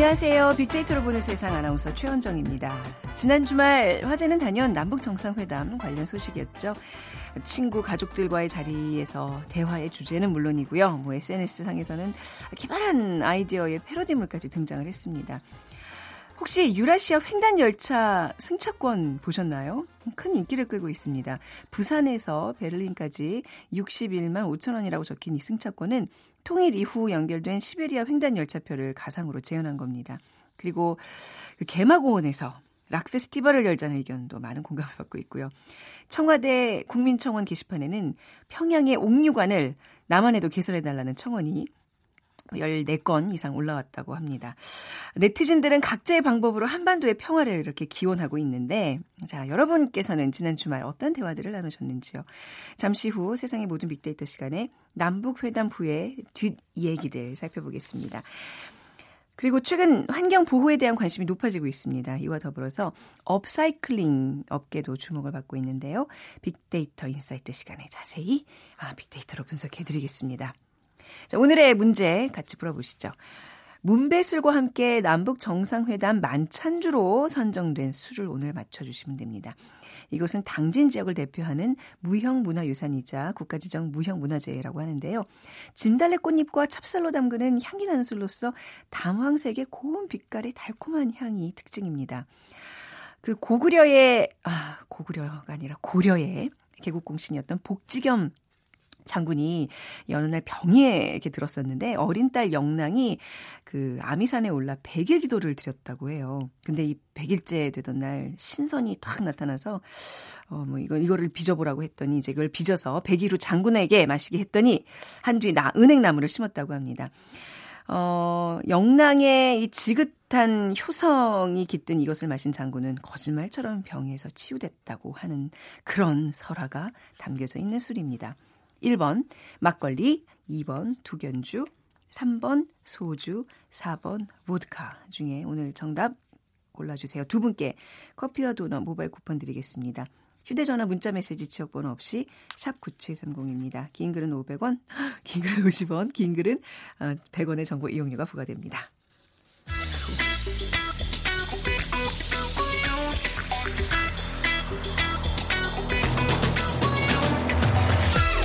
안녕하세요. 빅데이터로 보는 세상 아나운서 최원정입니다. 지난 주말 화제는 단연 남북 정상회담 관련 소식이었죠. 친구 가족들과의 자리에서 대화의 주제는 물론이고요. 뭐 SNS 상에서는 기발한 아이디어의 패러디물까지 등장을 했습니다. 혹시 유라시아 횡단 열차 승차권 보셨나요? 큰 인기를 끌고 있습니다. 부산에서 베를린까지 61만 5천 원이라고 적힌 이 승차권은 통일 이후 연결된 시베리아 횡단 열차표를 가상으로 재현한 겁니다. 그리고 그 개마공원에서 락 페스티벌을 열자는 의견도 많은 공감을 받고 있고요. 청와대 국민청원 게시판에는 평양의 옥류관을 남한에도 개설해달라는 청원이 14건 이상 올라왔다고 합니다. 네티즌들은 각자의 방법으로 한반도의 평화를 이렇게 기원하고 있는데, 자, 여러분께서는 지난 주말 어떤 대화들을 나누셨는지요? 잠시 후 세상의 모든 빅데이터 시간에 남북회담 후의 뒷 얘기들 살펴보겠습니다. 그리고 최근 환경 보호에 대한 관심이 높아지고 있습니다. 이와 더불어서 업사이클링 업계도 주목을 받고 있는데요. 빅데이터 인사이트 시간에 자세히 아, 빅데이터로 분석해 드리겠습니다. 자, 오늘의 문제 같이 풀어보시죠. 문배술과 함께 남북 정상회담 만찬주로 선정된 술을 오늘 맞춰주시면 됩니다. 이것은 당진 지역을 대표하는 무형문화유산이자 국가지정 무형문화재라고 하는데요. 진달래 꽃잎과 찹쌀로 담그는 향기 나는 술로서 담황색의 고운 빛깔의 달콤한 향이 특징입니다. 그 고구려의 아 고구려가 아니라 고려의 개국공신이었던 복지겸 장군이 어느 날 병에 이렇게 들었었는데 어린 딸 영랑이 그 아미산에 올라 백일 기도를 드렸다고 해요. 근데 이 백일째 되던 날 신선이 탁 나타나서 어 뭐 이거 이거를 빚어보라고 했더니 이제 그걸 빚어서 백일후 장군에게 마시게 했더니 한 뒤에 나 은행나무를 심었다고 합니다. 어, 영랑의 이 지긋한 효성이 깃든 이것을 마신 장군은 거짓말처럼 병에서 치유됐다고 하는 그런 설화가 담겨져 있는 술입니다. 1번 막걸리, 2번 두견주, 3번 소주, 4번 보드카 중에 오늘 정답 골라주세요. 두 분께 커피와 도넛 모바일 쿠폰 드리겠습니다. 휴대전화 문자메시지 지역번호 없이 샵 9730입니다. 긴 글은 500원, 긴 글은 50원, 긴 글은 100원의 정보 이용료가 부과됩니다.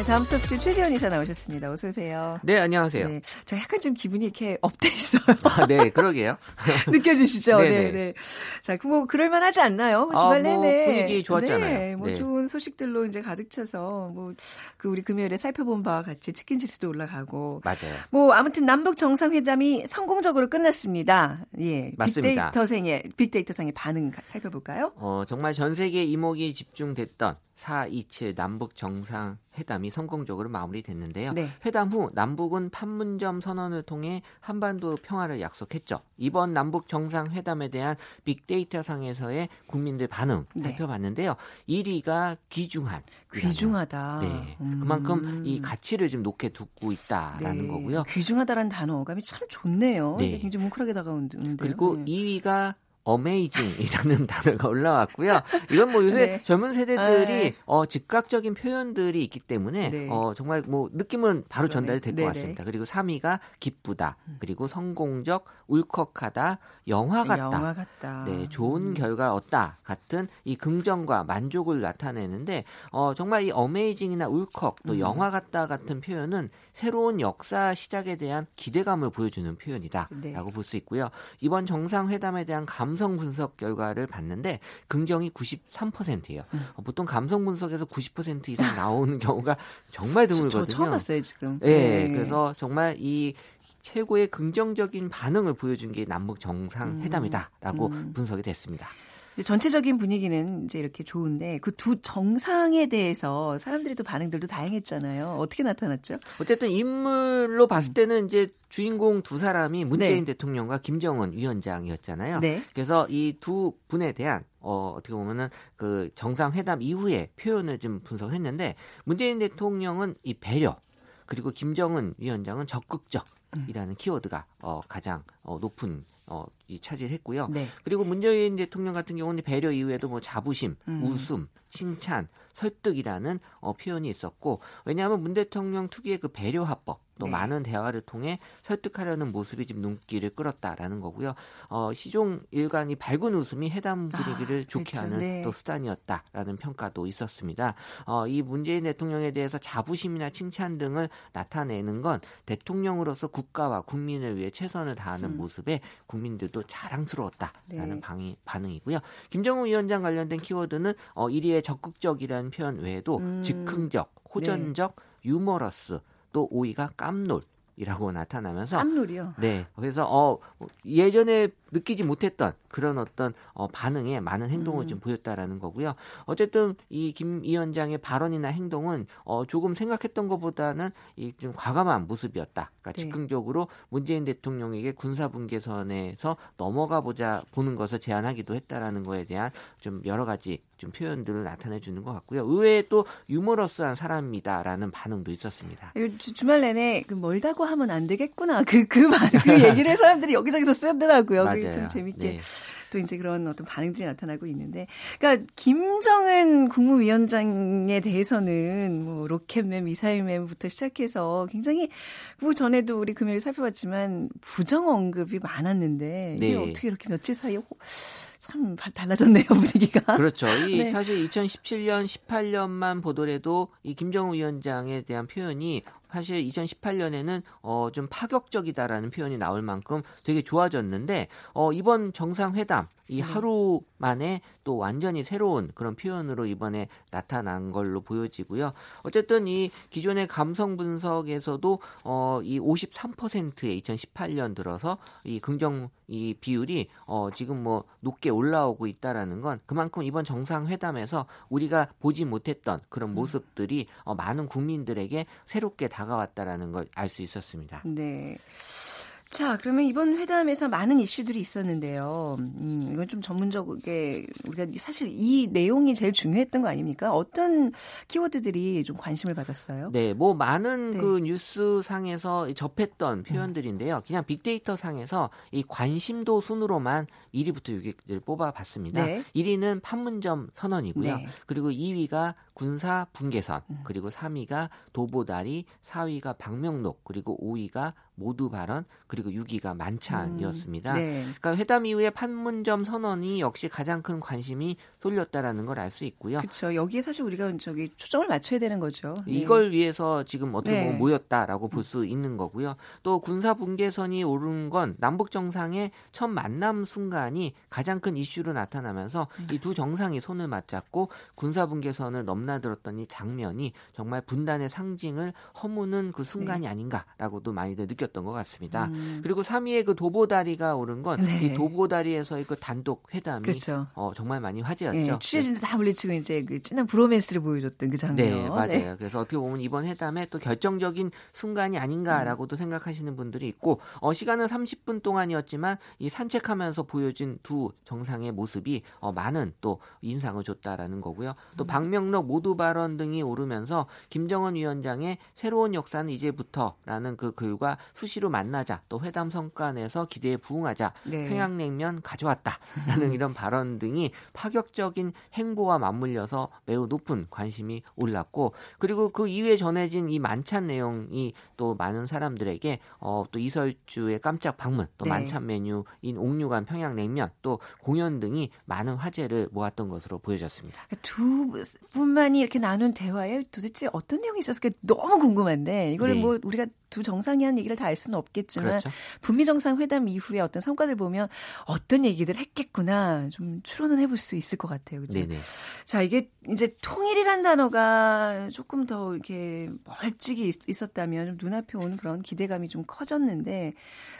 네, 다음 소프트 최재원 이사 나오셨습니다. 어서 오세요. 네, 안녕하세요. 네, 자, 약간 좀 기분이 이렇게 up돼 있어요. 아, 네, 그러게요. 느껴지시죠? 네, 네네. 네. 자, 뭐 그럴만 하지 않나요? 아, 주말 뭐 내내 분위기 좋았잖아요. 네, 뭐 네. 좋은 소식들로 이제 가득 차서 뭐 그 우리 금요일에 살펴본 바와 같이 치킨 지수도 올라가고 맞아요. 뭐 아무튼 남북 정상회담이 성공적으로 끝났습니다. 예, 맞습니다. 빅데이터상의 빅데이터상의 반응 가- 살펴볼까요? 어, 정말 전 세계 이목이 집중됐던 4.27 남북 정상회담이 성공적으로 마무리됐는데요. 네. 회담 후 남북은 판문점 선언을 통해 한반도 평화를 약속했죠. 이번 남북 정상회담에 대한 빅데이터 상에서의 국민들 반응 네. 살펴봤는데요. 1위가 귀중한. 귀중하다. 네. 음. 그만큼 이 가치를 좀 높게 두고 있다라는 네, 거고요. 귀중하다라는 단어 어감이 참 좋네요. 네. 굉장히 뭉클하게 다가오는데요. 그리고 네. 2위가 어메이징이라는 단어가 올라왔고요. 이건 뭐 요새 네. 젊은 세대들이 아. 어, 즉각적인 표현들이 있기 때문에 네. 어, 정말 뭐 느낌은 바로. 전달이 될 것. 같습니다. 그리고 3위가 기쁘다. 그리고 성공적, 울컥하다, 영화 같다. 영화 같다. 네, 좋은 음. 결과 얻다 같은 이 긍정과 만족을 나타내는데 어, 정말 이 어메이징이나 울컥 또 음. 영화 같다 같은 표현은 새로운 역사 시작에 대한 기대감을 보여주는 표현이다라고 네. 볼수 있고요. 이번 정상회담에 대한 감성 분석 결과를 봤는데 긍정이 93%예요. 음. 어, 보통 감성 분석에서 90% 이상 나오는 경우가 정말 저, 드물거든요. 저 처음 봤어요 지금. 네, 그래서 정말 이 최고의 긍정적인 반응을 보여준 게 남북 정상회담이다라고 음. 분석이 됐습니다. 전체적인 분위기는 이제 이렇게 좋은데 그 두 정상에 대해서 사람들이 또 반응들도 다양했잖아요. 어떻게 나타났죠? 어쨌든 인물로 봤을 때는 이제 주인공 두 사람이 문재인 네. 대통령과 김정은 위원장이었잖아요. 네. 그래서 이 두 분에 대한 어, 어떻게 보면은 그 정상회담 이후에 표현을 좀 분석했는데 문재인 대통령은 이 배려 그리고 김정은 위원장은 적극적. 이라는 키워드가 어, 가장 어, 높은 어, 이 차지했고요. 네. 그리고 문재인 대통령 같은 경우는 배려 이후에도 뭐 자부심, 음. 웃음, 칭찬, 설득이라는 어, 표현이 있었고 왜냐하면 문 대통령 특유의 그 배려 화법 또 네. 많은 대화를 통해 설득하려는 모습이 지금 눈길을 끌었다라는 거고요. 어, 시종 일관이 밝은 웃음이 회담 분위기를 아, 좋게 그렇죠. 하는 네. 또 수단이었다라는 평가도 있었습니다. 어, 이 문재인 대통령에 대해서 자부심이나 칭찬 등을 나타내는 건 대통령으로서 국가와 국민을 위해 최선을 다하는 음. 모습에 국민들도 자랑스러웠다라는 네. 방이, 반응이고요. 김정은 위원장 관련된 키워드는 어, 1위의 적극적이라는 표현 외에도 음. 즉흥적, 호전적, 유머러스, 또 5위가 깜놀 이라고 나타나면서 깜놀이요. 네. 그래서 어 예전에 느끼지 못했던 그런 어떤 어 반응에 많은 행동을 음. 좀 보였다라는 거고요. 어쨌든 이 김 위원장의 발언이나 행동은 어 조금 생각했던 것보다는 이 좀 과감한 모습이었다. 그러니까 네. 즉흥적으로 문재인 대통령에게 군사 분계선에서 넘어가 보자 보는 것을 제안하기도 했다라는 거에 대한 좀 여러 가지 좀 표현들을 나타내 주는 것 같고요. 의외에 또 유머러스한 사람이다라는 반응도 있었습니다. 요 주- 주말 내내 그 멀다고 하면 안 되겠구나. 그, 그, 말, 그 얘기를 사람들이 여기저기서 쓰더라고요. 맞아요. 좀 재밌게. 네. 또 이제 그런 어떤 반응들이 나타나고 있는데. 그러니까 김정은 국무위원장에 대해서는 뭐 로켓맨, 미사일맨부터 시작해서 굉장히 뭐 전에도 우리 금요일 살펴봤지만 부정 언급이 많았는데 이게 네. 어떻게 이렇게 며칠 사이에 호- 참 바- 달라졌네요, 분위기가. 그렇죠. 이 네. 사실 2017년, 18년만 보더라도 이 김정은 위원장에 대한 표현이 사실 2018년에는 어 좀 파격적이다라는 표현이 나올 만큼 되게 좋아졌는데 어 이번 정상회담 이 네. 하루 만에 또 완전히 새로운 그런 표현으로 이번에 나타난 걸로 보여지고요. 어쨌든 이 기존의 감성 분석에서도 어 이 53%의 2018년 들어서 이 긍정 이 비율이 어 지금 뭐 높게 올라오고 있다라는 건 그만큼 이번 정상회담에서 우리가 보지 못했던 그런 모습들이 어 많은 국민들에게 새롭게 다가왔다라는 걸 알 수 있었습니다. 네. 자, 그러면 이번 회담에서 많은 이슈들이 있었는데요. 음, 이건 좀 전문적이게 우리가 사실 이 내용이 제일 중요했던 거 아닙니까? 어떤 키워드들이 좀 관심을 받았어요? 네, 뭐 많은 네. 음. 그 뉴스 상에서 접했던 표현들인데요. 그냥 빅데이터 상에서 이 관심도 순으로만 1위부터 6위를 뽑아봤습니다. 네. 1위는 판문점 선언이고요. 네. 그리고 2위가 군사 분계선, 그리고 3위가 도보다리, 4위가 방명록, 그리고 5위가 모두 발언, 그리고 6위가 만찬이었습니다. 네. 그러니까 회담 이후에 판문점 선언이 역시 가장 큰 관심이 쏠렸다라는 걸 알 수 있고요. 그렇죠. 여기에 사실 우리가 저기 초점을 맞춰야 되는 거죠. 네. 이걸 위해서 지금 어떻게 네. 보면 모였다라고 볼 수 있는 거고요. 또 군사 분계선이 오른 건 남북 정상의 첫 만남 순간이 가장 큰 이슈로 나타나면서 음. 이두 정상이 손을 맞잡고 군사 분계선을 넘나 이 장면이 정말 분단의 상징을 허무는 그 순간이 아닌가라고도 많이들 느꼈던 것 같습니다. 네. 음, 그리고 3위에 그 도보다리가 오른 건이 네. 도보다리에서의 그 단독 회담이 그렇죠. 어, 정말 많이 화제였죠. 예, 취재진들 다 물리치고 이제 그 진한 브로맨스를 보여줬던 그 장면. 네, 맞아요. 그래서 어떻게 보면 이번 회담에 또 결정적인 순간이 아닌가라고도 생각하시는 분들이 있고, 어, 시간은 30분 동안이었지만 이 산책하면서 보여진 두 정상의 모습이 어, 많은 또 인상을 줬다라는 거고요. 또 방명록 모두 발언 등이 오르면서 김정은 위원장의 새로운 역사는 이제부터라는 그 글과 수시로 만나자, 또 회담 성과 내서 기대에 부응하자, 네. 평양냉면 가져왔다라는 이런 발언 등이 파격적인 행보와 맞물려서 매우 높은 관심이 올랐고 그리고 그 이후에 전해진 이 만찬 내용이 또 많은 사람들에게 어, 또 이설주의 깜짝 방문 또 네. 만찬 메뉴인 옥류관 평양냉면 또 공연 등이 많은 화제를 모았던 것으로 보여졌습니다. 두 분만 이 이렇게 나눈 대화에 도대체 어떤 내용이 있었을까 너무 궁금한데 이걸 네. 뭐 우리가 두 정상이 한 얘기를 다 알 수는 없겠지만 그렇죠. 북미 정상회담 이후에 어떤 성과들 보면 어떤 얘기들 했겠구나 좀 추론은 해볼 수 있을 것 같아요. 그죠? 네네. 자 이게 이제 통일이란 단어가 조금 더 이렇게 멀찍이 있- 있었다면 좀 눈앞에 오는 그런 기대감이 좀 커졌는데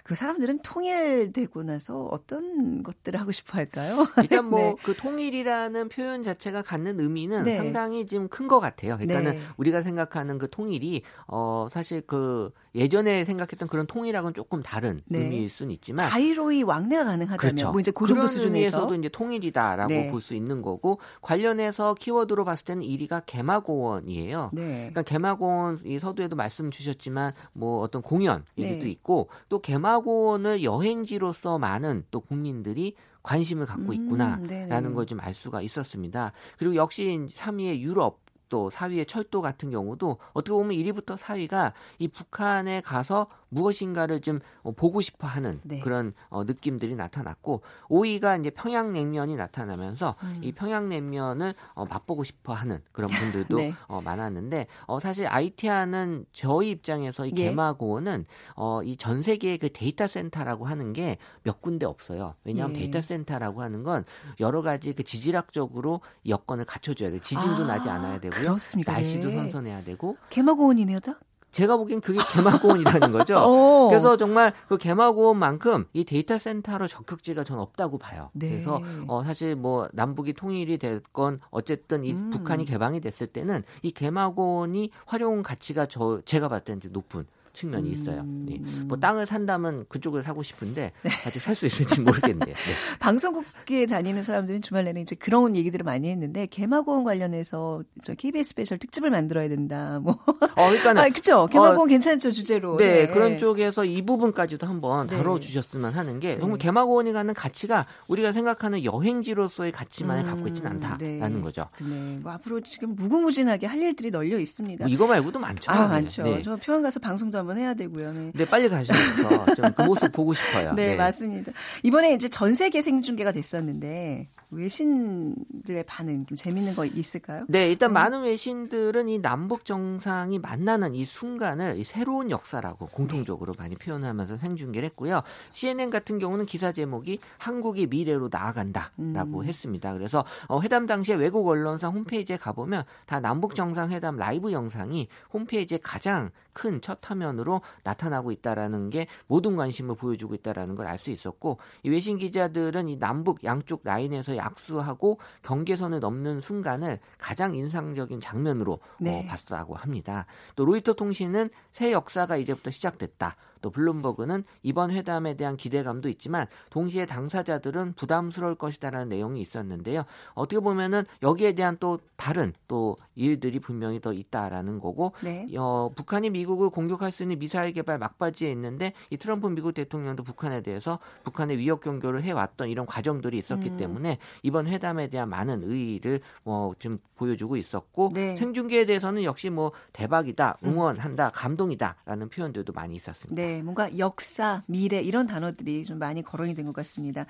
그 사람들은 통일되고 나서 어떤 것들을 하고 싶어 할까요? 일단 뭐 네. 그 통일이라는 표현 자체가 갖는 의미는 네. 상당히 지금 큰 것 같아요. 그러니까는 네. 우리가 생각하는 그 통일이 어 사실 그 예전에 생각했던 그런 통일하고는 조금 다른 네. 의미일 수는 있지만 자유로이 왕래가 가능하다면 그렇죠. 뭐 이제 그 정도 그런 수준에서 의미에서도 이제 통일이다라고 네. 볼수 있는 거고 관련해 북한에서 키워드로 봤을 때는 1위가 개마고원이에요. 네. 그러니까 개마고원 이 서두에도 말씀 주셨지만 뭐 어떤 공연 얘기도 네. 있고 또 개마고원을 여행지로서 많은 또 국민들이 관심을 갖고 음, 있구나라는 네네. 걸좀 알 수가 있었습니다. 그리고 역시 3위의 유럽 또 4위의 철도 같은 경우도 어떻게 보면 1위부터 4위가 이 북한에 가서 무엇인가를 좀 어, 보고 싶어 하는 네. 그런 어, 느낌들이 나타났고 5위가 이제 평양냉면이 나타나면서 음. 이 평양냉면을 어, 맛보고 싶어 하는 그런 분들도 네. 어, 많았는데 어, 사실 IT하는 저희 입장에서 이 예. 개마고는 어, 이 전 세계의 그 데이터 센터라고 하는 게 몇 군데 없어요. 왜냐하면 예. 데이터 센터라고 하는 건 여러 가지 그 지질학적으로 여건을 갖춰줘야 돼. 지진도 아, 나지 않아야 되고요. 그렇습니까? 날씨도 네. 선선해야 되고 개마고원이네요, 다? 제가 보기엔 그게 개마고원이라는 거죠. 어. 그래서 정말 그 개마고원만큼 이 데이터 센터로 적격지가 전 없다고 봐요. 네. 그래서 어 사실 뭐 남북이 통일이 됐건 어쨌든 이 음. 북한이 개방이 됐을 때는 이 개마고원이 활용 가치가 저 제가 봤을 때는 좀 높은 측면이 있어요. 음. 네. 뭐 땅을 산다면 그쪽을 사고 싶은데 아직 살 수 있을지 모르겠네요. 네. 방송국에 다니는 사람들은 주말 내내 이제 그런 얘기들을 많이 했는데 개마고원 관련해서 저 KBS 스페셜 특집을 만들어야 된다. 뭐. 어, 그러니까는 아, 그쵸. 개마고원 괜찮죠, 주제로. 네, 그런 쪽에서 이 부분까지도 한번 네. 다뤄주셨으면 하는 게 네. 정말 개마고원이 갖는 가치가 우리가 생각하는 여행지로서의 가치만을 음, 갖고 있지는 않다라는 네. 거죠. 네. 뭐 앞으로 지금 무궁무진하게 할 일들이 널려 있습니다. 뭐 이거 말고도 많죠. 아, 네. 많죠. 네. 저 평양 가서 방송도 한번 해야 되고요. 네. 네, 빨리 가셔서 좀 그 모습 보고 싶어요. 네, 맞습니다. 이번에 이제 전 세계 생중계가 됐었는데 외신들의 반응 좀 재밌는 거 있을까요? 네, 음. 일단 많은 외신들은 이 남북 정상이 만나는 이 순간을 이 새로운 역사라고 공통적으로 많이 표현하면서 생중계를 했고요. CNN 같은 경우는 기사 제목이 한국이 미래로 나아간다라고 음. 했습니다. 그래서 어, 회담 당시에 외국 언론사 홈페이지에 가보면 다 남북 정상 회담 라이브 영상이 홈페이지에 가장 큰 첫 화면으로 나타나고 있다라는 게 모든 관심을 보여주고 있다라는 걸 알 수 있었고 이 외신 기자들은 이 남북 양쪽 라인에서 약수하고 경계선을 넘는 순간을 가장 인상적인 장면으로 네. 어, 봤다고 합니다. 또 로이터 통신은 새 역사가 이제부터 시작됐다. 또 블룸버그는 이번 회담에 대한 기대감도 있지만 동시에 당사자들은 부담스러울 것이다라는 내용이 있었는데요. 어떻게 보면은 여기에 대한 또 다른 또 일들이 분명히 더 있다라는 거고 네. 어, 북한이 미국을 공격할 수 있는 미사일 개발 막바지에 있는데 이 트럼프 미국 대통령도 북한에 대해서 북한의 위협 경고를 해왔던 이런 과정들이 있었기 음. 때문에 이번 회담에 대한 많은 의의를 뭐좀 보여주고 있었고 네. 생중계에 대해서는 역시 뭐 대박이다, 응원한다, 감동이다라는 표현들도 많이 있었습니다. 네, 뭔가 역사, 미래 이런 단어들이 좀 많이 거론이 된 것 같습니다.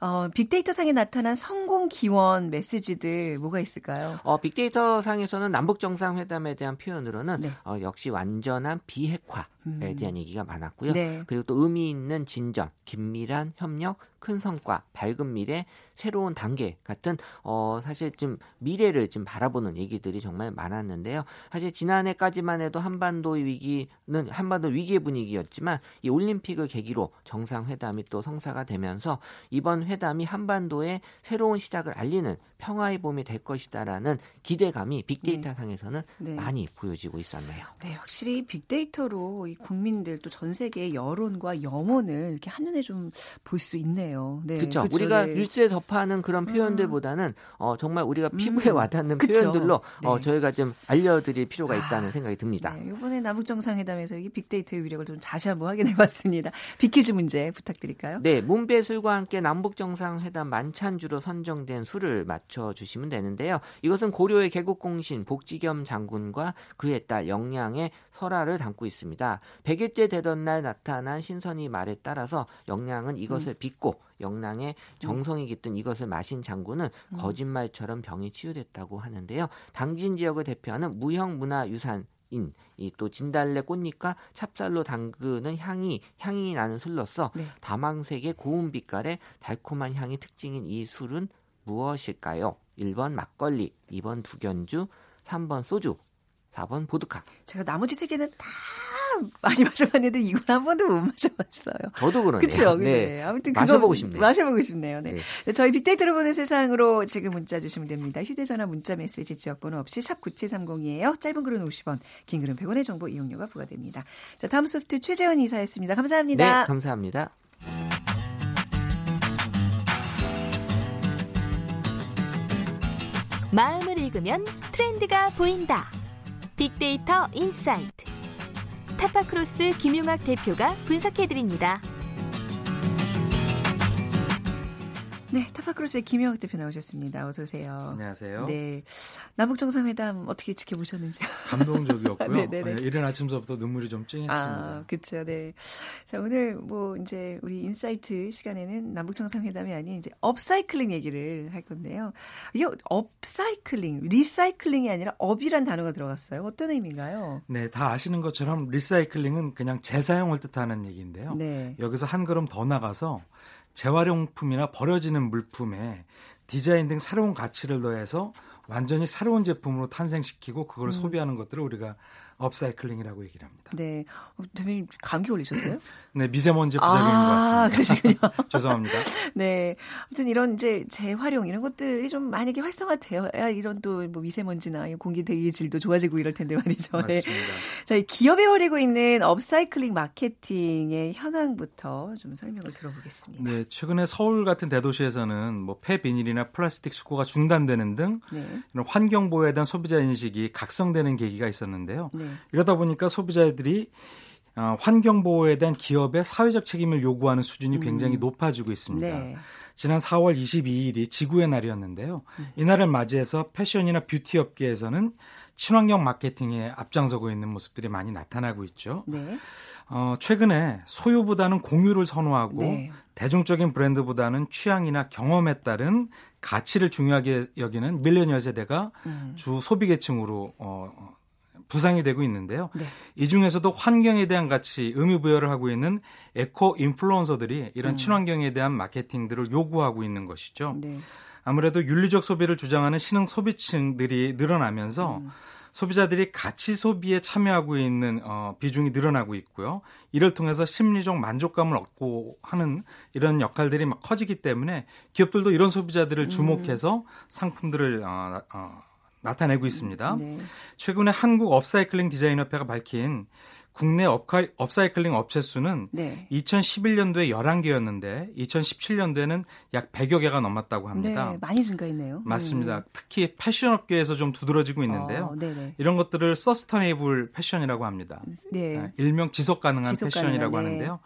어, 빅데이터 상에 나타난 성공 기원 메시지들 뭐가 있을까요? 어, 빅데이터 상에서는 남북 정상회담에 대한 표현으로는 네. 어, 역시 완전한 비핵화에 음. 대한 얘기가 많았고요. 네. 그리고 또 의미 있는 진전, 긴밀한 협력, 큰 성과, 밝은 미래, 새로운 단계 같은 어 사실 좀 미래를 좀 바라보는 얘기들이 정말 많았는데요. 사실 지난해까지만 해도 한반도 위기는 한반도 위기의 분위기였지만 이 올림픽을 계기로 정상회담이 또 성사가 되면서 이번 회담이 한반도의 새로운 시작을 알리는 평화의 봄이 될 것이다라는 기대감이 빅데이터 상에서는 네. 많이 보여지고 있었네요. 네, 확실히 빅데이터로 이 국민들 또 전 세계의 여론과 영혼을 이렇게 한눈에 좀 볼 수 있네요. 네, 그렇죠. 우리가 네. 뉴스에 접하는 그런 표현들보다는 어, 정말 우리가 피부에 음, 와닿는 그쵸. 표현들로 어, 네. 저희가 좀 알려드릴 필요가 있다는 생각이 듭니다. 네, 이번에 남북 정상회담에서 이 빅데이터의 위력을 좀 다시 한번 확인해봤습니다. 빅퀴즈 문제 부탁드릴까요? 네, 문배술과 함께 남북 정상회담 만찬주로 선정된 술을 맞춰 주시면 되는데요. 이것은 고려의 개국공신 복지겸 장군과 그의 딸 영량의 설화를 담고 있습니다. 100일째 되던 날 나타난 신선이 말에 따라서 영량은 이것을 빚고 영랑의 정성이 깃든 이것을 마신 장군은 거짓말처럼 병이 치유됐다고 하는데요. 당진 지역을 대표하는 무형 문화유산 인, 이 또 진달래 꽃잎과 찹쌀로 담그는 향이 향이 나는 술로서 네. 다망색의 고운 빛깔의 달콤한 향이 특징인 이 술은 무엇일까요? 1번 막걸리, 2번 두견주, 3번 소주, 4번 보드카. 제가 나머지 세 개는 다 많이 마셔봤는데 이건 한 번도 못 마셔봤어요. 저도 그러네요. 그렇죠. 네. 네. 아무튼 마셔보고 그거 싶네요. 마셔보고 싶네요. 네. 네. 저희 빅데이터로 보는 세상으로 지금 문자 주시면 됩니다. 휴대전화 문자 메시지 지역번호 없이 샵 9730이에요. 짧은 글은 50원, 긴 글은 100원의 정보 이용료가 부과됩니다. 자, 다음 소프트 최재원 이사였습니다. 감사합니다. 네, 감사합니다. 마음을 읽으면 트렌드가 보인다. 빅데이터 인사이트. 타파크로스 김용학 대표가 분석해드립니다. 네, 타파크로스의 김용학 대표 나오셨습니다. 어서 오세요. 안녕하세요. 네, 남북 정상회담 어떻게 지켜보셨는지. 감동적이었고요. 네네네. 네, 이른 아침서부터 눈물이 좀 찡했습니다. 아, 그렇죠. 네. 자, 오늘 뭐 이제 우리 인사이트 시간에는 남북 정상회담이 아닌 이제 업사이클링 얘기를 할 건데요. 이게 업사이클링, 리사이클링이 아니라 up이란 단어가 들어갔어요. 어떤 의미인가요? 네, 다 아시는 것처럼 리사이클링은 그냥 재사용을 뜻하는 얘기인데요. 네. 여기서 한 걸음 더 나가서 재활용품이나 버려지는 물품에 디자인 등 새로운 가치를 더해서 완전히 새로운 제품으로 탄생시키고 그걸 음. 소비하는 것들을 우리가 업사이클링이라고 얘기를 합니다. 네. 어, 대표님 감기 걸리셨어요? 네, 미세먼지 부작용인 것 아, 같습니다. 그러시군요. 죄송합니다. 네. 아무튼 이런 이제 재활용 이런 것들이 좀 만약에 활성화되어야 이런 또 뭐 미세먼지나 이 공기 대기의 질도 좋아지고 이럴 텐데 말이죠. 네. 맞습니다. 자, 이 기업이 벌이고 있는 업사이클링 마케팅의 현황부터 좀 설명을 들어보겠습니다. 네, 최근에 서울 같은 대도시에서는 뭐 폐비닐이나 플라스틱 수거가 중단되는 등 네. 이런 환경 보호에 대한 소비자 인식이 각성되는 계기가 있었는데요. 네. 이러다 보니까 소비자들이 어, 환경 보호에 대한 기업의 사회적 책임을 요구하는 수준이 굉장히 높아지고 있습니다. 네. 지난 4월 22일이 지구의 날이었는데요. 이날을 맞이해서 패션이나 뷰티 업계에서는 친환경 마케팅에 앞장서고 있는 모습들이 많이 나타나고 있죠. 네. 어, 최근에 소유보다는 공유를 선호하고 네. 대중적인 브랜드보다는 취향이나 경험에 따른 가치를 중요하게 여기는 밀레니얼 세대가 음. 주 소비 계층으로 어, 어, 부상이 되고 있는데요. 네. 이 중에서도 환경에 대한 가치 의미 부여를 하고 있는 에코 인플루언서들이 이런 음. 친환경에 대한 마케팅들을 요구하고 있는 것이죠. 네. 아무래도 윤리적 소비를 주장하는 신흥 소비층들이 늘어나면서 음. 소비자들이 가치 소비에 참여하고 있는 어, 비중이 늘어나고 있고요. 이를 통해서 심리적 만족감을 얻고 하는 이런 역할들이 막 커지기 때문에 기업들도 이런 소비자들을 음. 주목해서 상품들을 어, 어, 나타내고 있습니다. 네. 최근에 한국 업사이클링 디자인협회가 밝힌 국내 업카, 업사이클링 업체 수는 네. 2011년도에 11개였는데 2017년도에는 약 100여 개가 넘었다고 합니다. 네, 많이 증가했네요. 맞습니다. 특히 패션 업계에서 좀 두드러지고 있는데요. 어. 이런 것들을 sustainable 패션이라고 합니다. 네. 아, 일명 지속 가능한 지속 패션이라고 가능한, 네. 하는데요.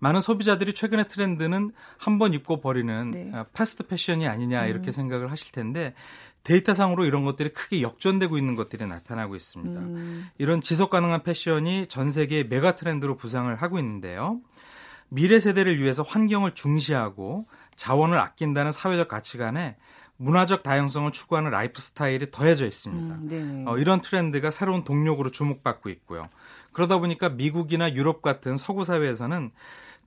많은 소비자들이 최근의 트렌드는 한 번 입고 버리는 네. 아, 패스트 패션이 아니냐 이렇게 생각을 하실 텐데 데이터상으로 이런 것들이 크게 역전되고 있는 것들이 나타나고 있습니다. 음, 이런 지속 가능한 패션이 전 세계의 메가 트렌드로 부상을 하고 있는데요. 미래 세대를 위해서 환경을 중시하고 자원을 아낀다는 사회적 가치관에 문화적 다양성을 추구하는 라이프 스타일이 더해져 있습니다. 음, 네. 어, 이런 트렌드가 새로운 동력으로 주목받고 있고요. 그러다 보니까 미국이나 유럽 같은 서구 사회에서는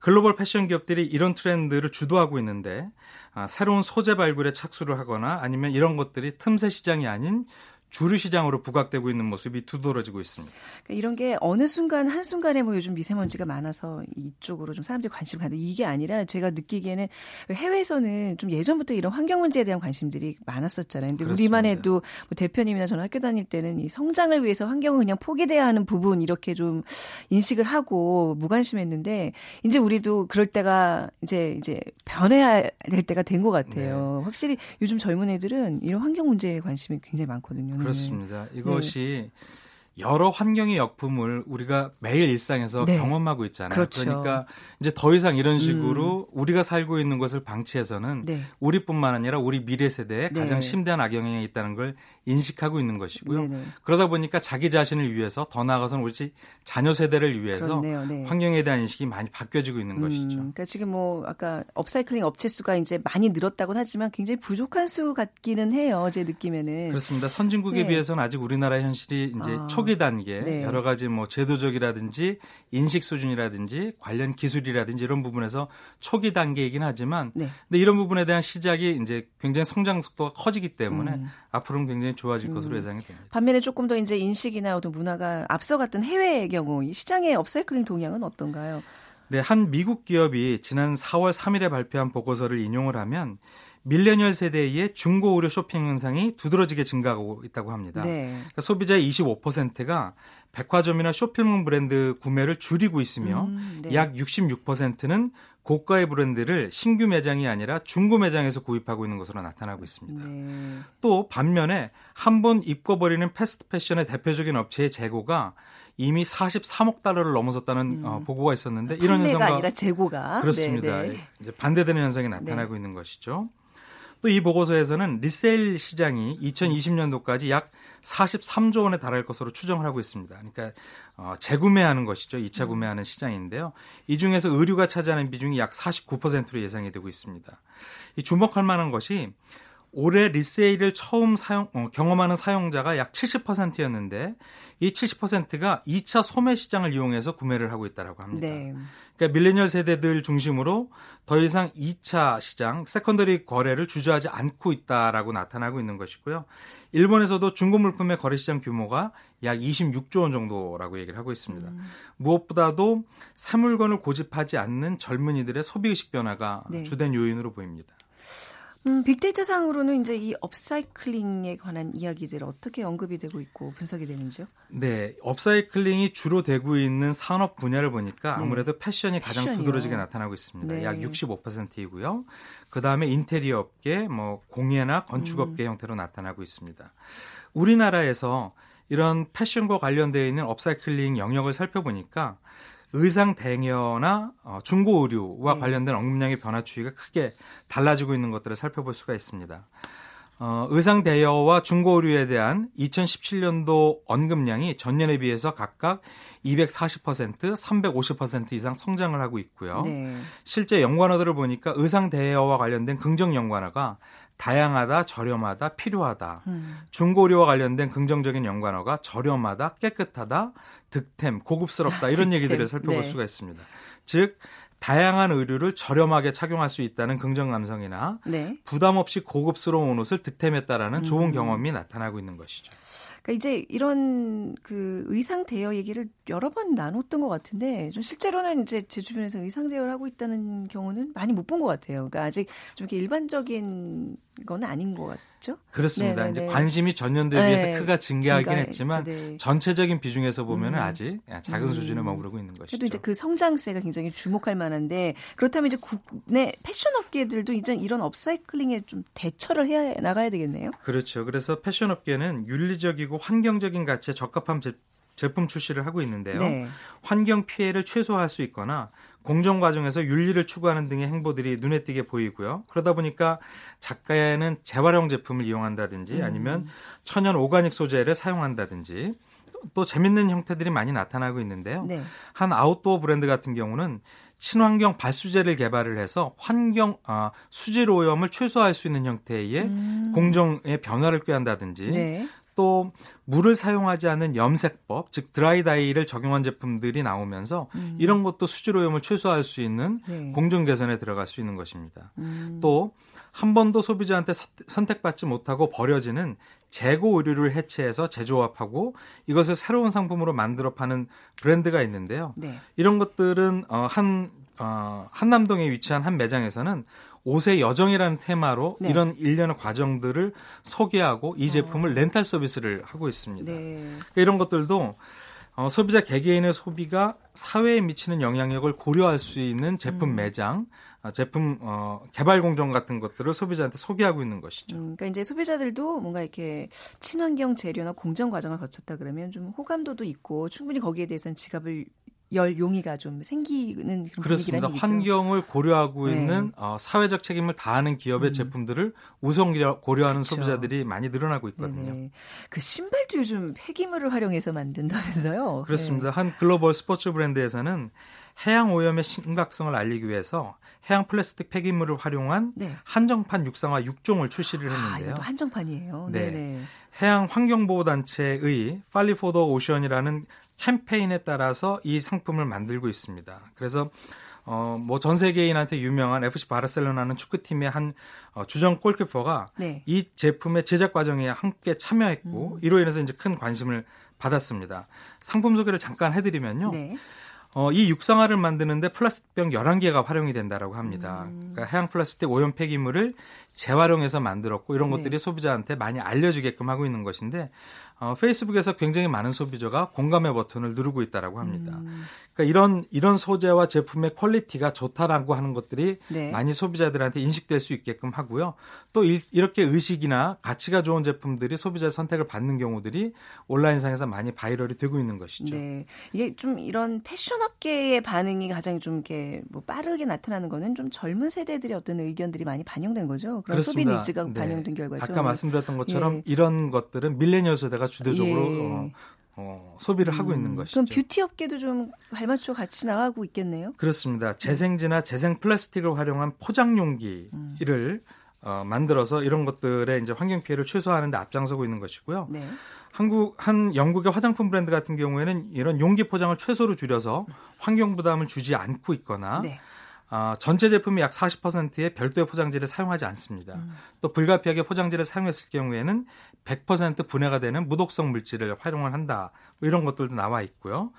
글로벌 패션 기업들이 이런 트렌드를 주도하고 있는데 아, 새로운 소재 발굴에 착수를 하거나 아니면 이런 것들이 틈새 시장이 아닌 주류 시장으로 부각되고 있는 모습이 두드러지고 있습니다. 그러니까 이런 게 어느 순간 한 순간에 뭐 요즘 미세먼지가 많아서 이쪽으로 좀 사람들이 관심을 갖는 이게 아니라 제가 느끼기에는 해외에서는 좀 예전부터 이런 환경 문제에 대한 관심들이 많았었잖아요. 근데 우리만 그렇습니다. 해도 뭐 대표님이나 저는 학교 다닐 때는 이 성장을 위해서 환경을 그냥 포기돼야 하는 부분 이렇게 좀 인식을 하고 무관심했는데 이제 우리도 그럴 때가 이제 이제 변해야 될 때가 된 것 같아요. 네. 확실히 요즘 젊은 애들은 이런 환경 문제에 관심이 굉장히 많거든요. 네. 그렇습니다. 이것이 여러 환경의 역품을 우리가 매일 일상에서 네. 경험하고 있잖아요. 그렇죠. 러니까 이제 더 이상 이런 식으로 우리가 살고 있는 것을 방치해서는 네. 우리뿐만 아니라 우리 미래 세대에 네. 가장 심대한 악영향이 있다는 걸 인식하고 있는 것이고요. 네네. 그러다 보니까 자기 자신을 위해서 더 나아가서는 우리 집 자녀 세대를 위해서. 네. 환경에 대한 인식이 많이 바뀌어지고 있는 음, 것이죠. 그러니까 지금 뭐 아까 업사이클링 업체 수가 이제 많이 늘었다고 하지만 굉장히 부족한 수 같기는 해요. 제 느낌에는. 그렇습니다. 선진국에 네. 비해서는 아직 우리나라의 현실이 이제 아, 초기 단계 네. 여러 가지 뭐 제도적이라든지 인식 수준이라든지 관련 기술이라든지 이런 부분에서 초기 단계이긴 하지만 네. 근데 이런 부분에 대한 시작이 이제 굉장히 성장 속도가 커지기 때문에 음. 앞으로는 굉장히 좋아질 것으로 예상이 됩니다. 반면에 조금 더 이제 인식이나 어떤 문화가 앞서갔던 해외의 경우 이 시장의 업사이클링 동향은 어떤가요? 네, 한 미국 기업이 지난 4월 3일에 발표한 보고서를 인용을 하면 밀레니얼 세대의 중고 의류 쇼핑 현상이 두드러지게 증가하고 있다고 합니다. 네. 그러니까 소비자의 25%가 백화점이나 쇼핑몰 브랜드 구매를 줄이고 있으며 음, 네. 약 66%는 고가의 브랜드를 신규 매장이 아니라 중고 매장에서 구입하고 있는 것으로 나타나고 있습니다. 네. 또 반면에 한 번 입고버리는 패스트 패션의 대표적인 업체의 재고가 이미 43억 달러를 넘어섰다는 음. 어, 보고가 있었는데 이런 현상과 아니라 재고가 그렇습니다. 네네. 이제 반대되는 현상이 나타나고 네. 있는 것이죠. 또 이 보고서에서는 리세일 시장이 2020년도까지 약 43조 원에 달할 것으로 추정을 하고 있습니다. 그러니까 어, 재구매하는 것이죠. 2차 구매하는 시장인데요. 이 중에서 의류가 차지하는 비중이 약 49%로 예상이 되고 있습니다. 이 주목할 만한 것이 올해 리세일을 처음 사용 어, 경험하는 사용자가 약 70%였는데 이 70%가 2차 소매 시장을 이용해서 구매를 하고 있다라고 합니다. 네. 그러니까 밀레니얼 세대들 중심으로 더 이상 2차 시장, secondary 거래를 주저하지 않고 있다라고 나타나고 있는 것이고요. 일본에서도 중고 물품의 거래 시장 규모가 약 26조 원 정도라고 얘기를 하고 있습니다. 음. 무엇보다도 새 물건을 고집하지 않는 젊은이들의 소비 의식 변화가 네. 주된 요인으로 보입니다. 음, 빅데이터 상으로는 이제 이 업사이클링에 관한 이야기들 어떻게 언급이 되고 있고 분석이 되는지요? 네, 업사이클링이 주로 되고 있는 산업 분야를 보니까 네. 아무래도 네. 패션이 가장 패션이요. 두드러지게 나타나고 있습니다. 네. 약 65%이고요. 그 다음에 인테리어 업계, 뭐 공예나 건축업계 음. 형태로 나타나고 있습니다. 우리나라에서 이런 패션과 관련되어 있는 업사이클링 영역을 살펴보니까 의상 대여나 어, 중고 의류와 네. 관련된 언급량의 변화 추이가 크게 달라지고 있는 것들을 살펴볼 수가 있습니다. 어, 의상 대여와 중고 의류에 대한 2017년도 언급량이 전년에 비해서 각각 240%, 350% 이상 성장을 하고 있고요. 네. 실제 연관어들을 보니까 의상 대여와 관련된 긍정 연관어가 다양하다, 저렴하다, 필요하다. 음. 중고리와 관련된 긍정적인 연관어가 저렴하다, 깨끗하다, 득템, 고급스럽다 이런 득템. 얘기들을 살펴볼 네. 수가 있습니다. 즉 다양한 의류를 저렴하게 착용할 수 있다는 긍정 감성이나 네. 부담 없이 고급스러운 옷을 득템했다라는 좋은 음. 경험이 나타나고 있는 것이죠. 그러니까 이제 이런 그 의상 대여 얘기를 여러 번 나눴던 것 같은데 좀 실제로는 이제 제 주변에서 의상 대여를 하고 있다는 경우는 많이 못 본 것 같아요. 그러니까 아직 좀 이렇게 일반적인 건 아닌 것 같죠? 그렇습니다. 네네네. 이제 관심이 전년도에 비해서 네. 크가 증가하긴 했지만 네. 전체적인 비중에서 보면 은 음. 아직 작은 음. 수준에 머무르고 있는 것이죠. 그래도 이제 그 성장세가 굉장히 주목할 만한데 그렇다면 이제 국내 패션 업계들도 이제 이런 업사이클링에 좀 대처를 해야 나가야 되겠네요. 그렇죠. 그래서 패션 업계는 윤리적이고 환경적인 가치에 적합한 제, 제품 출시를 하고 있는데요. 네. 환경 피해를 최소화할 수 있거나 공정 과정에서 윤리를 추구하는 등의 행보들이 눈에 띄게 보이고요. 그러다 보니까 작가에는 재활용 제품을 이용한다든지 음. 아니면 천연 오가닉 소재를 사용한다든지 또 재밌는 형태들이 많이 나타나고 있는데요. 네. 한 아웃도어 브랜드 같은 경우는 친환경 발수제를 개발을 해서 환경 아, 수질 오염을 최소화할 수 있는 형태의 음. 공정의 변화를 꾀한다든지 네. 또 물을 사용하지 않는 염색법, 즉 드라이다이를 적용한 제품들이 나오면서 음. 이런 것도 수질 오염을 최소화할 수 있는 네. 공정 개선에 들어갈 수 있는 것입니다. 음. 또한 번도 소비자한테 선택받지 못하고 버려지는 재고 의류를 해체해서 재조합하고 이것을 새로운 상품으로 만들어 파는 브랜드가 있는데요. 네. 이런 것들은 어, 한 어, 한남동에 위치한 한 매장에서는 옷의 여정이라는 테마로 네. 이런 일련의 과정들을 소개하고 이 제품을 어. 렌탈 서비스를 하고 있습니다. 네. 그러니까 이런 것들도 어, 소비자 개개인의 소비가 사회에 미치는 영향력을 고려할 수 있는 제품 음. 매장, 어, 제품 어, 개발 공정 같은 것들을 소비자한테 소개하고 있는 것이죠. 음, 그러니까 이제 소비자들도 뭔가 이렇게 친환경 재료나 공정 과정을 거쳤다 그러면 좀 호감도도 있고 충분히 거기에 대해서는 지갑을 열 용의가 좀 생기는 그런 그렇습니다. 환경을 고려하고 네. 있는 어, 사회적 책임을 다하는 기업의 음. 제품들을 우선 고려하는 그렇죠. 소비자들이 많이 늘어나고 있거든요. 네네. 그 신발도 요즘 폐기물을 활용해서 만든다면서요? 그렇습니다. 네. 한 글로벌 스포츠 브랜드에서는 해양 오염의 심각성을 알리기 위해서 해양 플라스틱 폐기물을 활용한 네. 한정판 육상화 6종을 출시를 아, 했는데요. 아, 한정판이에요. 네. 네네. 해양 환경보호 단체의 팔리 포더 오션이라는 캠페인에 따라서 이 상품을 만들고 있습니다. 그래서 어, 뭐 전 세계인한테 유명한 FC 바르셀로나는 축구팀의 한 어, 주전 골키퍼가 네. 이 제품의 제작 과정에 함께 참여했고 음. 이로 인해서 이제 큰 관심을 받았습니다. 상품 소개를 잠깐 해드리면요. 네. 어, 이 육상화를 만드는데 플라스틱병 11개가 활용이 된다라고 합니다. 음. 그러니까 해양 플라스틱 오염 폐기물을 재활용해서 만들었고 이런 네. 것들이 소비자한테 많이 알려지게끔 하고 있는 것인데 어, 페이스북에서 굉장히 많은 소비자가 공감의 버튼을 누르고 있다라고 합니다. 음. 그러니까 이런 이런 소재와 제품의 quality가 좋다라고 하는 것들이 네. 많이 소비자들한테 인식될 수 있게끔 하고요. 또 이, 렇게 의식이나 가치가 좋은 제품들이 소비자의 선택을 받는 경우들이 온라인상에서 많이 viral이 되고 있는 것이죠. 네. 이게 좀 이런 패션업계의 반응이 가장 좀 이렇게 뭐 빠르게 나타나는 거는 좀 젊은 세대들의 어떤 의견들이 많이 반영된 거죠. 그런 그렇습니다. 소비 needs가 네. 반영된 결과죠. 아까 말씀드렸던 것처럼 예. 이런 것들은 밀레니얼 세대가 주도적으로 예. 어, 어, 소비를 음, 하고 있는 것이죠. 그럼 뷰티 업계도 좀 발맞춰 같이 나가고 있겠네요. 그렇습니다. 재생지나 재생 플라스틱을 활용한 포장 용기를 음. 어, 만들어서 이런 것들의 이제 환경 피해를 최소화하는 데 앞장서고 있는 것이고요. 네. 한국 한 영국의 화장품 브랜드 같은 경우에는 이런 용기 포장을 최소로 줄여서 환경 부담을 주지 않고 있거나 네. 어, 전체 제품의 약 40%의 별도의 포장지를 사용하지 않습니다. 음. 또 불가피하게 포장지를 사용했을 경우에는 100% 분해가 되는 무독성 물질을 활용을 한다. 뭐 이런 것들도 나와 있고요.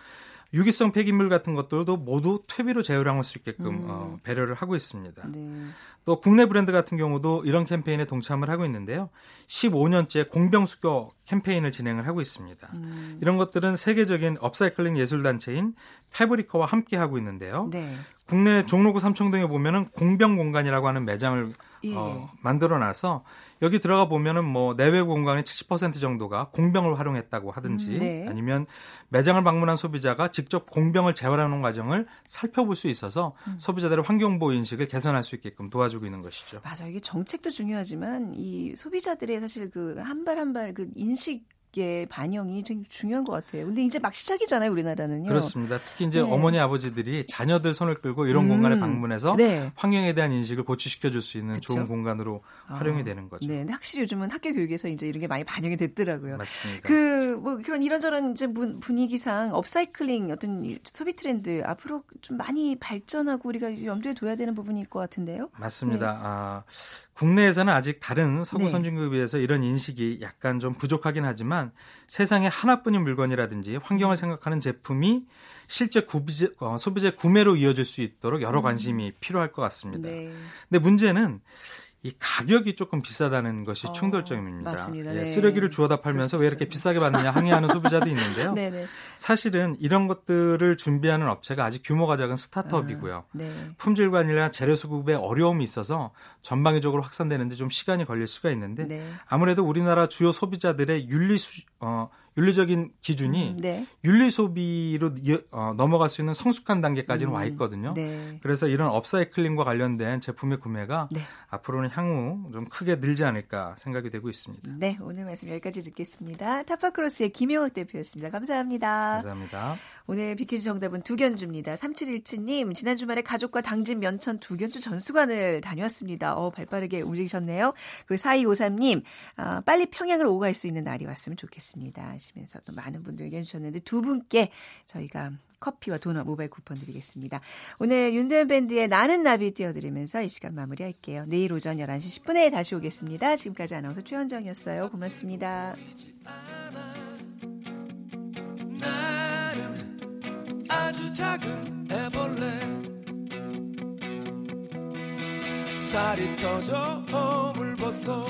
유기성 폐기물 같은 것들도 모두 퇴비로 재활용할 수 있게끔 음. 어, 배려를 하고 있습니다. 네. 또 국내 브랜드 같은 경우도 이런 캠페인에 동참을 하고 있는데요. 15년째 공병수교 캠페인을 진행을 하고 있습니다. 음. 이런 것들은 세계적인 업사이클링 예술단체인 패브리커와 함께 하고 있는데요. 네. 국내 종로구 삼청동에 보면은 공병 공간이라고 하는 매장을 예. 어, 만들어 놔서 여기 들어가 보면은 뭐 내외 공간의 70% 정도가 공병을 활용했다고 하든지 음, 네. 아니면 매장을 방문한 소비자가 직접 공병을 재활하는 과정을 살펴볼 수 있어서 음. 소비자들의 환경보호 인식을 개선할 수 있게끔 도와주고 있는 것이죠. 맞아. 이게 정책도 중요하지만 이 소비자들의 사실 그 한 발 한 발 그 인식 인식 의 반영이 좀 중요한 것 같아요. 근데 이제 막 시작이잖아요, 우리나라는요. 그렇습니다. 특히 이제 네. 어머니 아버지들이 자녀들 손을 끌고 이런 음. 공간에 방문해서 네. 환경에 대한 인식을 고취시켜 줄 수 있는 그쵸? 좋은 공간으로 아. 활용이 되는 거죠. 네, 확실히 요즘은 학교 교육에서 이제 이런 게 많이 반영이 됐더라고요. 맞습니다. 그 뭐 그런 이런저런 이제 분위기상 업사이클링 어떤 소비 트렌드 앞으로 좀 많이 발전하고 우리가 염두에 둬야 되는 부분일 것 같은데요. 맞습니다. 네. 아, 국내에서는 아직 다른 서구 네. 선진국에 비해서 이런 인식이 약간 좀 부족하긴 하지만 세상에 하나뿐인 물건이라든지 환경을 생각하는 제품이 실제 구비제, 어, 소비재 구매로 이어질 수 있도록 여러 음. 관심이 음. 필요할 것 같습니다. 네. 근데 문제는 이 가격이 조금 비싸다는 것이 어, 충돌점입니다. 맞습니다. 예, 네. 쓰레기를 주워다 팔면서 왜 이렇게 비싸게 받느냐 항의하는 소비자도 있는데요. 사실은 이런 것들을 준비하는 업체가 아직 규모가 작은 스타트업이고요. 아, 네. 품질 관리나 재료 수급에 어려움이 있어서 전방위적으로 확산되는데 좀 시간이 걸릴 수가 있는데 네. 아무래도 우리나라 주요 소비자들의 윤리 수, 어, 윤리적인 기준이 음, 네. 윤리 소비로 어, 넘어갈 수 있는 성숙한 단계까지는 음, 와 있거든요. 네. 그래서 이런 업사이클링과 관련된 제품의 구매가 네. 앞으로는 향후 좀 크게 늘지 않을까 생각이 되고 있습니다. 네, 오늘 말씀 여기까지 듣겠습니다. 타파크로스의 김용학 대표였습니다. 감사합니다. 감사합니다. 오늘 비키즈 정답은 두 견주입니다. 3717님, 지난 주말에 가족과 당진 면천 두 견주 전수관을 다녀왔습니다. 어, 발 빠르게 움직이셨네요. 그리고 4253님, 어, 빨리 평양을 오고 갈수 있는 날이 왔으면 좋겠습니다. 하시면서 또 많은 분들 의견 주셨는데 두 분께 저희가 커피와 도넛 모바일 쿠폰 드리겠습니다. 오늘 윤도현 밴드의 나는 나비 띄워드리면서 이 시간 마무리할게요. 내일 오전 11시 10분에 다시 오겠습니다. 지금까지 아나운서 최현정이었어요. 고맙습니다. 작은 애벌레. 쌀이 터져 허물 벗어.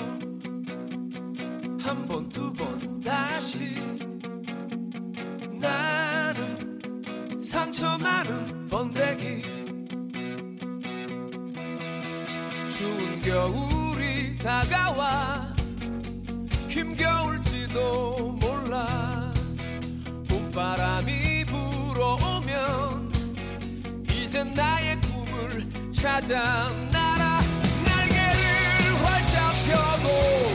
한 번 두 번 다시. 나는 상처 많은 번데기. 추운 겨울이 다가와. 힘겨울지도 몰라. 봄바람이 그 나의 꿈을 찾아 날아 날개를 활짝 펴고